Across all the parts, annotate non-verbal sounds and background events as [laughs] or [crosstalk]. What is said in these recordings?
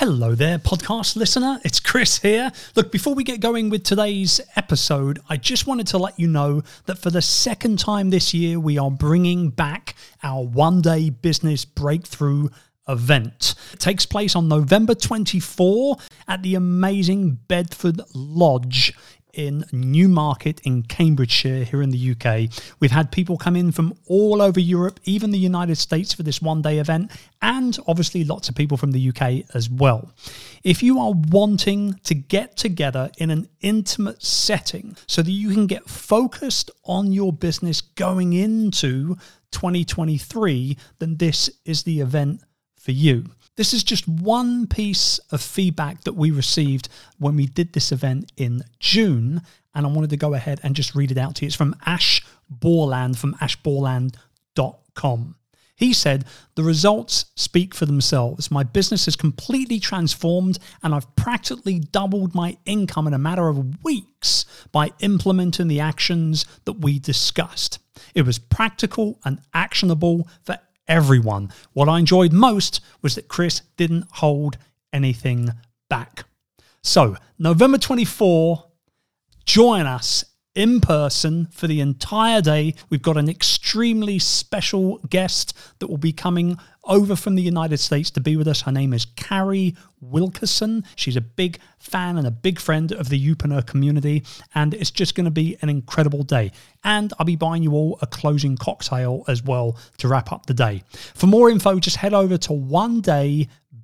Hello there, podcast listener. It's Chris here. Look, before we get going with today's episode, I just wanted to let you know that for the second time this year, we are bringing back our one day business breakthrough event. It takes place on November 24 at the amazing Bedford Lodge in Newmarket in Cambridgeshire here in the UK. We've had people come in from all over Europe, even the United States for this one day event, and obviously lots of people from the UK as well. If you are wanting to get together in an intimate setting so that you can get focused on your business going into 2023, then this is the event for you. This is just one piece of feedback that we received when we did this event in June. And I wanted to go ahead and just read it out to you. It's from Ash Borland from ashborland.com. He said, The results speak for themselves. My business has completely transformed, and I've practically doubled my income in a matter of weeks by implementing the actions that we discussed. It was practical and actionable for everyone. What I enjoyed most was that Chris didn't hold anything back. So, November 24, join us in person for the entire day. We've got an extremely special guest that will be coming over from the United States to be with us. Her name is Carrie Wilkerson. She's a big fan and a big friend of the Youpreneur community, and it's just going to be an incredible day. And I'll be buying you all a closing cocktail as well to wrap up the day. For more info, just head over to one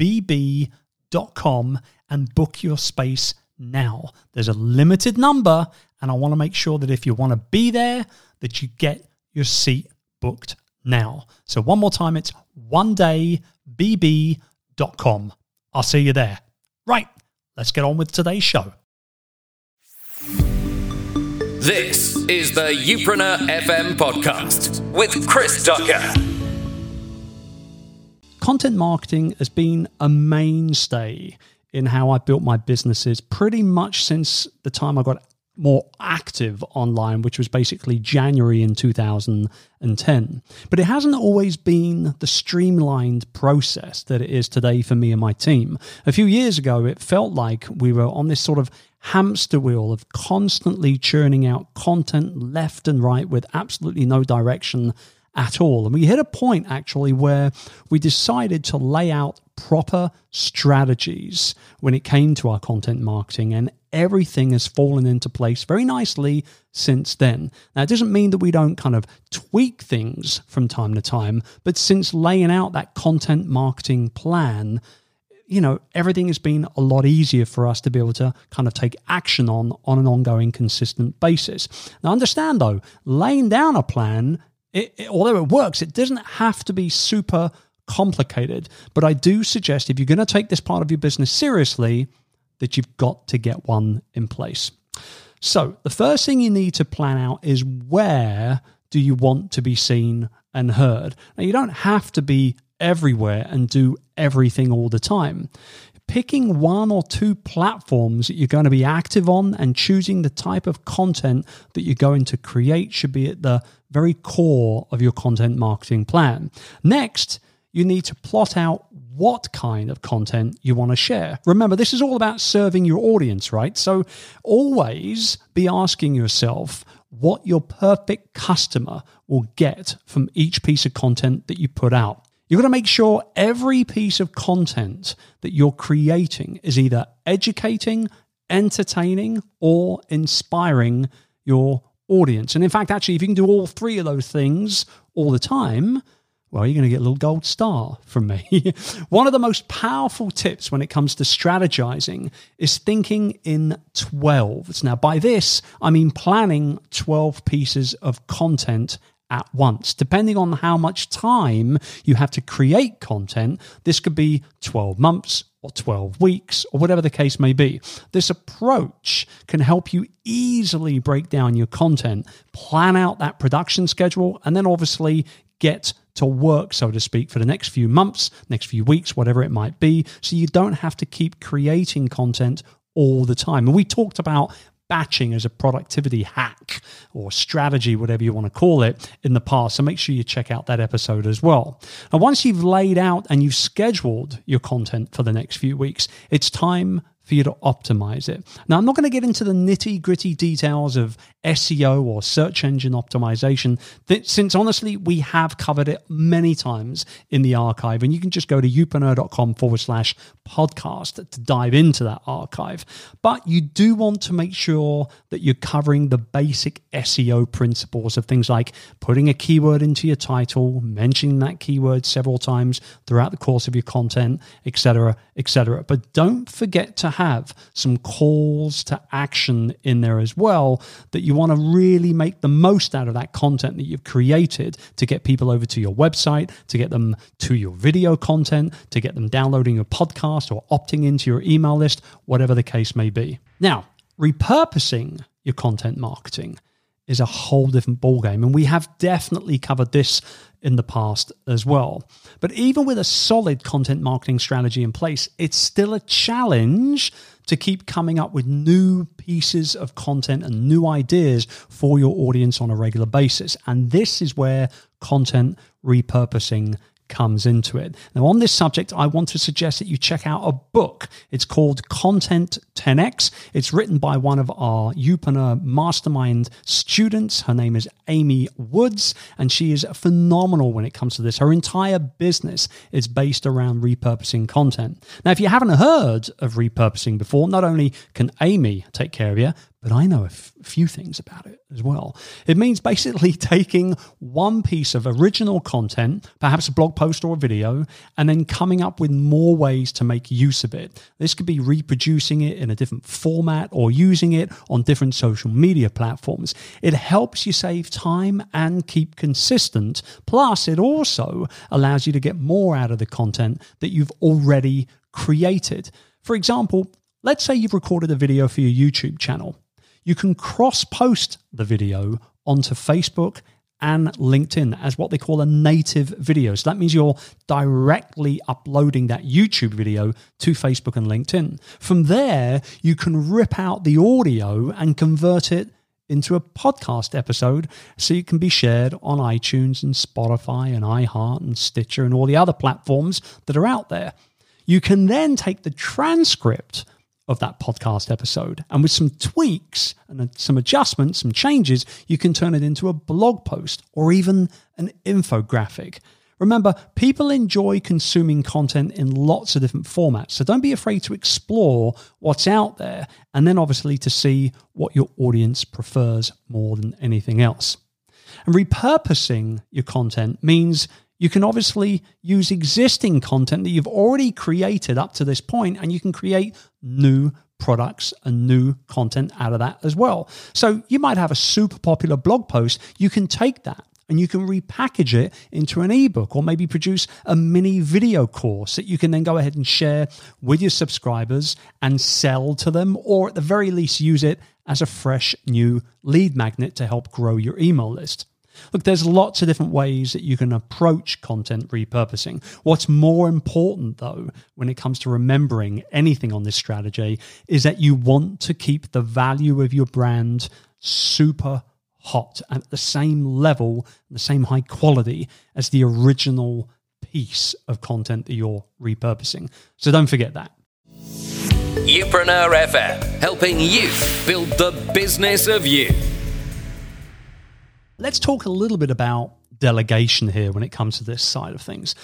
onedaybb.com and book your space now. There's a limited number, and I want to make sure that if you want to be there, that you get your seat booked now. So one more time, it's one day onedaybb.com. I'll see you there. Right, let's get on with today's show. This is the Youpreneur FM podcast with Chris Ducker. Content marketing has been a mainstay in how I built my businesses pretty much since the time I got more active online, which was basically January in 2010. But it hasn't always been the streamlined process that it is today for me and my team. A few years ago, it felt like we were on this sort of hamster wheel of constantly churning out content left and right with absolutely no direction at all. And we hit a point actually where we decided to lay out proper strategies when it came to our content marketing, and everything has fallen into place very nicely since then. Now, it doesn't mean that we don't kind of tweak things from time to time, but since laying out that content marketing plan, you know everything has been a lot easier for us to be able to kind of take action on on an ongoing consistent basis now understand though laying down a plan it, it, although it works it doesn't have to be super complicated. But I do suggest if you're going to take this part of your business seriously, that you've got to get one in place. So, the first thing you need to plan out is where do you want to be seen and heard? Now, you don't have to be everywhere and do everything all the time. Picking one or two platforms that you're going to be active on and choosing the type of content that you're going to create should be at the very core of your content marketing plan. Next, you need to plot out what kind of content you want to share. Remember, this is all about serving your audience, right? So always be asking yourself what your perfect customer will get from each piece of content that you put out. You're going to make sure every piece of content that you're creating is either educating, entertaining, or inspiring your audience. And in fact, actually, if you can do all three of those things all the time, well, you're going to get a little gold star from me. [laughs] One of the most powerful tips when it comes to strategizing is thinking in 12s. Now, by this, I mean planning 12 pieces of content at once. Depending on how much time you have to create content, this could be 12 months or 12 weeks or whatever the case may be. This approach can help you easily break down your content, plan out that production schedule, and then obviously get to work, so to speak, for the next few months, next few weeks, whatever it might be. So you don't have to keep creating content all the time. And we talked about batching as a productivity hack or strategy, whatever you want to call it, in the past. So make sure you check out that episode as well. And once you've laid out and you've scheduled your content for the next few weeks, it's time for you to optimize it. Now, I'm not going to get into the nitty gritty details of SEO or search engine optimization, since honestly, we have covered it many times in the archive. And you can just go to youpreneur.com forward slash podcast to dive into that archive. But you do want to make sure that you're covering the basic SEO principles of things like putting a keyword into your title, mentioning that keyword several times throughout the course of your content, etc., etc. But don't forget to have some calls to action in there as well that you want to really make the most out of that content that you've created to get people over to your website, to get them to your video content, to get them downloading your podcast or opting into your email list, whatever the case may be. Now, repurposing your content marketing is a whole different ballgame. And we have definitely covered this in the past as well. But even with a solid content marketing strategy in place, it's still a challenge to keep coming up with new pieces of content and new ideas for your audience on a regular basis. And this is where content repurposing comes into it. Now, on this subject, I want to suggest that you check out a book. It's called Content 10x. It's written by one of our Youpreneur Mastermind students. Her name is Amy Woods, and she is phenomenal when it comes to this. Her entire business is based around repurposing content. Now, if you haven't heard of repurposing before, not only can Amy take care of you, but I know a f- few things about it as well. It means basically [laughs] taking one piece of original content, perhaps a blog post or a video, and then coming up with more ways to make use of it. This could be reproducing it in a different format or using it on different social media platforms. It helps you save time and keep consistent. Plus, it also allows you to get more out of the content that you've already created. For example, let's say you've recorded a video for your YouTube channel you can cross post the video onto Facebook and LinkedIn as what they call a native video. So that means you're directly uploading that YouTube video to Facebook and LinkedIn. From there, you can rip out the audio and convert it into a podcast episode so it can be shared on iTunes and Spotify and iHeart and Stitcher and all the other platforms that are out there. You can then take the transcript of that podcast episode. And with some tweaks and uh, some adjustments, some changes, you can turn it into a blog post or even an infographic. Remember, people enjoy consuming content in lots of different formats. So don't be afraid to explore what's out there and then obviously to see what your audience prefers more than anything else. And repurposing your content means you can obviously use existing content that you've already created up to this point, and you can create new products and new content out of that as well. So you might have a super popular blog post. You can take that and you can repackage it into an ebook or maybe produce a mini video course that you can then go ahead and share with your subscribers and sell to them, or at the very least, use it as a fresh new lead magnet to help grow your email list. Look, there's lots of different ways that you can approach content repurposing. What's more important, though, when it comes to remembering anything on this strategy, is that you want to keep the value of your brand super hot at the same level, the same high quality as the original piece of content that you're repurposing. So don't forget that. Youpreneur FM, helping you build the business of you. Let's talk a little bit about delegation here when it comes to this side of things.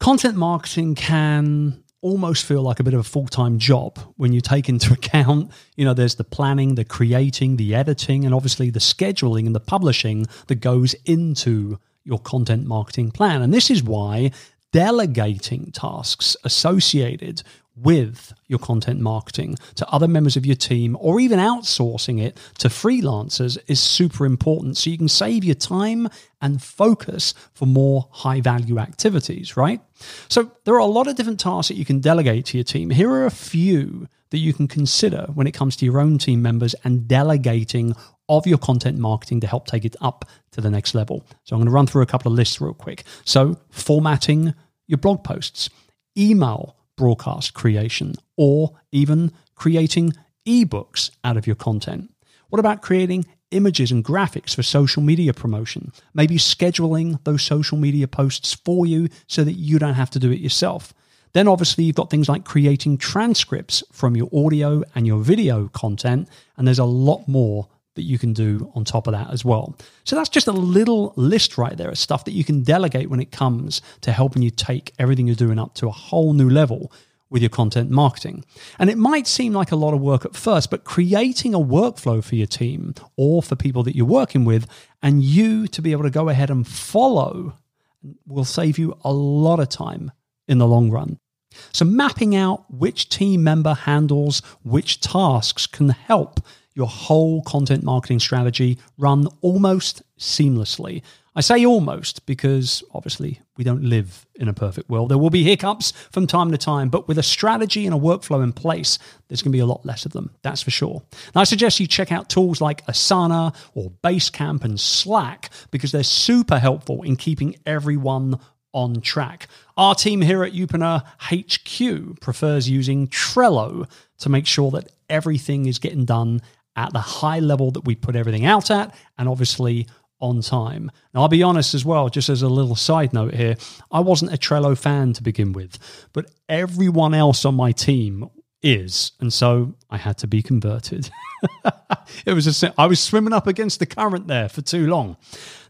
Content marketing can almost feel like a bit of a full-time job when you take into [laughs] account you know there's the planning the creating the editing and obviously the scheduling and the publishing that goes into your content marketing plan and this is why delegating tasks associated with your content marketing to other members of your team or even outsourcing it to freelancers is super important so you can save your time and focus for more high value activities, right? So there are a lot of different tasks that you can delegate to your team. Here are a few that you can consider when it comes to your own team members and delegating of your content marketing to help take it up to the next level. So I'm going to run through a couple of lists real quick. So formatting your blog posts, email broadcast creation, or even creating ebooks out of your content? What about creating images and graphics for social media promotion? Maybe scheduling those social media posts for you so that you don't have to do it yourself. Then, obviously, you've got things like creating transcripts from your audio and your video content, and there's a lot more that you can do on top of that as well. So that's just a little list right there of stuff that you can delegate when it comes to helping you take everything you're doing up to a whole new level with your content marketing. And it might seem like a lot of work at first, but creating a workflow for your team or for people that you're working with and you to be able to go ahead and follow will save you a lot of time in the long run. So, mapping out which team member handles which tasks can help your whole content marketing strategy run almost seamlessly. I say almost because obviously we don't live in a perfect world. There will be hiccups from time to time, but with a strategy and a workflow in place, there's going to be a lot less of them. That's for sure. Now, I suggest you check out tools like Asana or Basecamp and Slack because they're super helpful in keeping everyone on track. Our team here at Youpreneur HQ prefers using Trello to make sure that everything is getting done at the high level that we put everything out at, and obviously on time. Now, I'll be honest as well, just as a little side note here, I wasn't a Trello fan to begin with, but everyone else on my team is, and so I had to be converted. [laughs] it was a, I was swimming up against the current there for too long.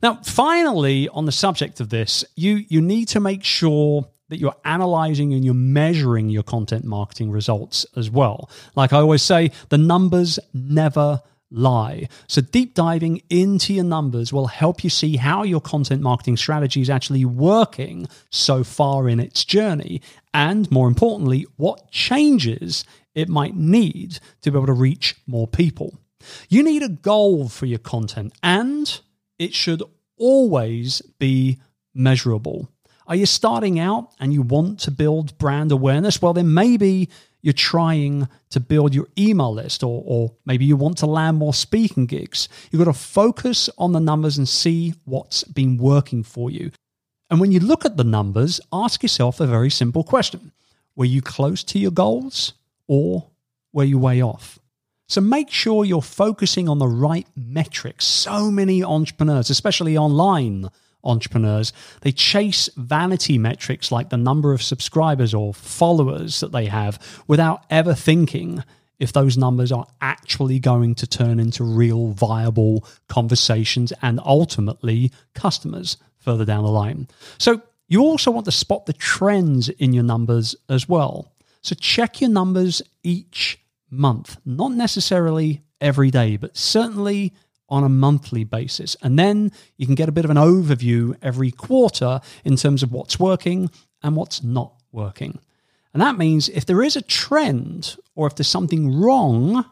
Now, finally, on the subject of this, you you need to make sure that you're analyzing and you're measuring your content marketing results as well. Like I always say, the numbers never lie. So, deep diving into your numbers will help you see how your content marketing strategy is actually working so far in its journey. And more importantly, what changes it might need to be able to reach more people. You need a goal for your content, and it should always be measurable. Are you starting out and you want to build brand awareness? Well, then maybe you're trying to build your email list, or, or maybe you want to land more speaking gigs. You've got to focus on the numbers and see what's been working for you. And when you look at the numbers, ask yourself a very simple question Were you close to your goals, or were you way off? So make sure you're focusing on the right metrics. So many entrepreneurs, especially online, entrepreneurs. They chase vanity metrics like the number of subscribers or followers that they have without ever thinking if those numbers are actually going to turn into real viable conversations and ultimately customers further down the line. So you also want to spot the trends in your numbers as well. So check your numbers each month, not necessarily every day, but certainly on a monthly basis. And then you can get a bit of an overview every quarter in terms of what's working and what's not working. And that means if there is a trend or if there's something wrong,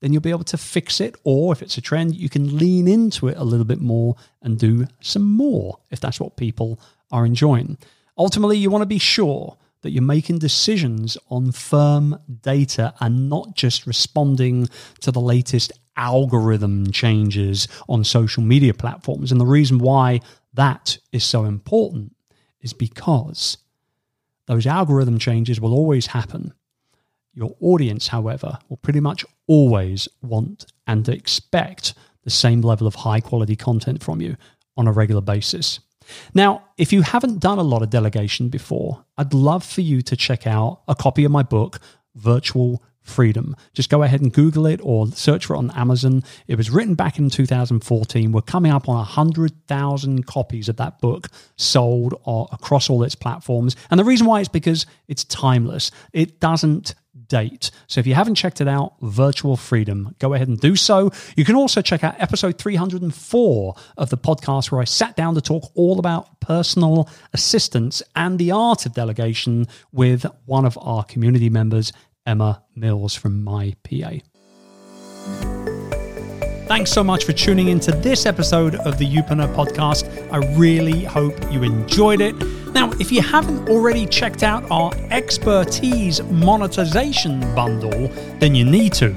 then you'll be able to fix it. Or if it's a trend, you can lean into it a little bit more and do some more if that's what people are enjoying. Ultimately, you want to be sure that you're making decisions on firm data and not just responding to the latest algorithm changes on social media platforms. And the reason why that is so important is because those algorithm changes will always happen. Your audience, however, will pretty much always want and expect the same level of high quality content from you on a regular basis. Now, if you haven't done a lot of delegation before, I'd love for you to check out a copy of my book, Virtual freedom. Just go ahead and Google it or search for it on Amazon. It was written back in 2014. We're coming up on 100,000 copies of that book sold across all its platforms. And the reason why is because it's timeless. It doesn't date. So if you haven't checked it out, Virtual Freedom, go ahead and do so. You can also check out episode 304 of the podcast where I sat down to talk all about personal assistance and the art of delegation with one of our community members, Emma Mills from My PA. Thanks so much for tuning in to this episode of the Youpreneur podcast. I really hope you enjoyed it. Now, if you haven't already checked out our expertise monetization bundle, then you need to.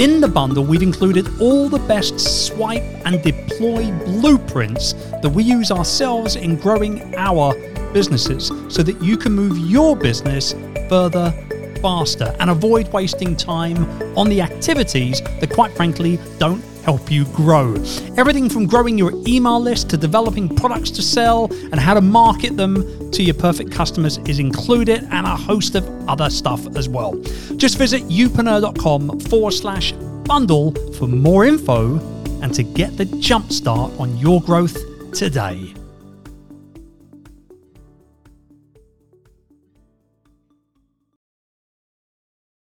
In the bundle, we've included all the best swipe and deploy blueprints that we use ourselves in growing our businesses so that you can move your business further faster and avoid wasting time on the activities that, quite frankly, don't help you grow. Everything from growing your email list to developing products to sell and how to market them to your perfect customers is included, and a host of other stuff as well. Just visit youpreneur.com forward slash bundle for more info and to get the jump start on your growth today.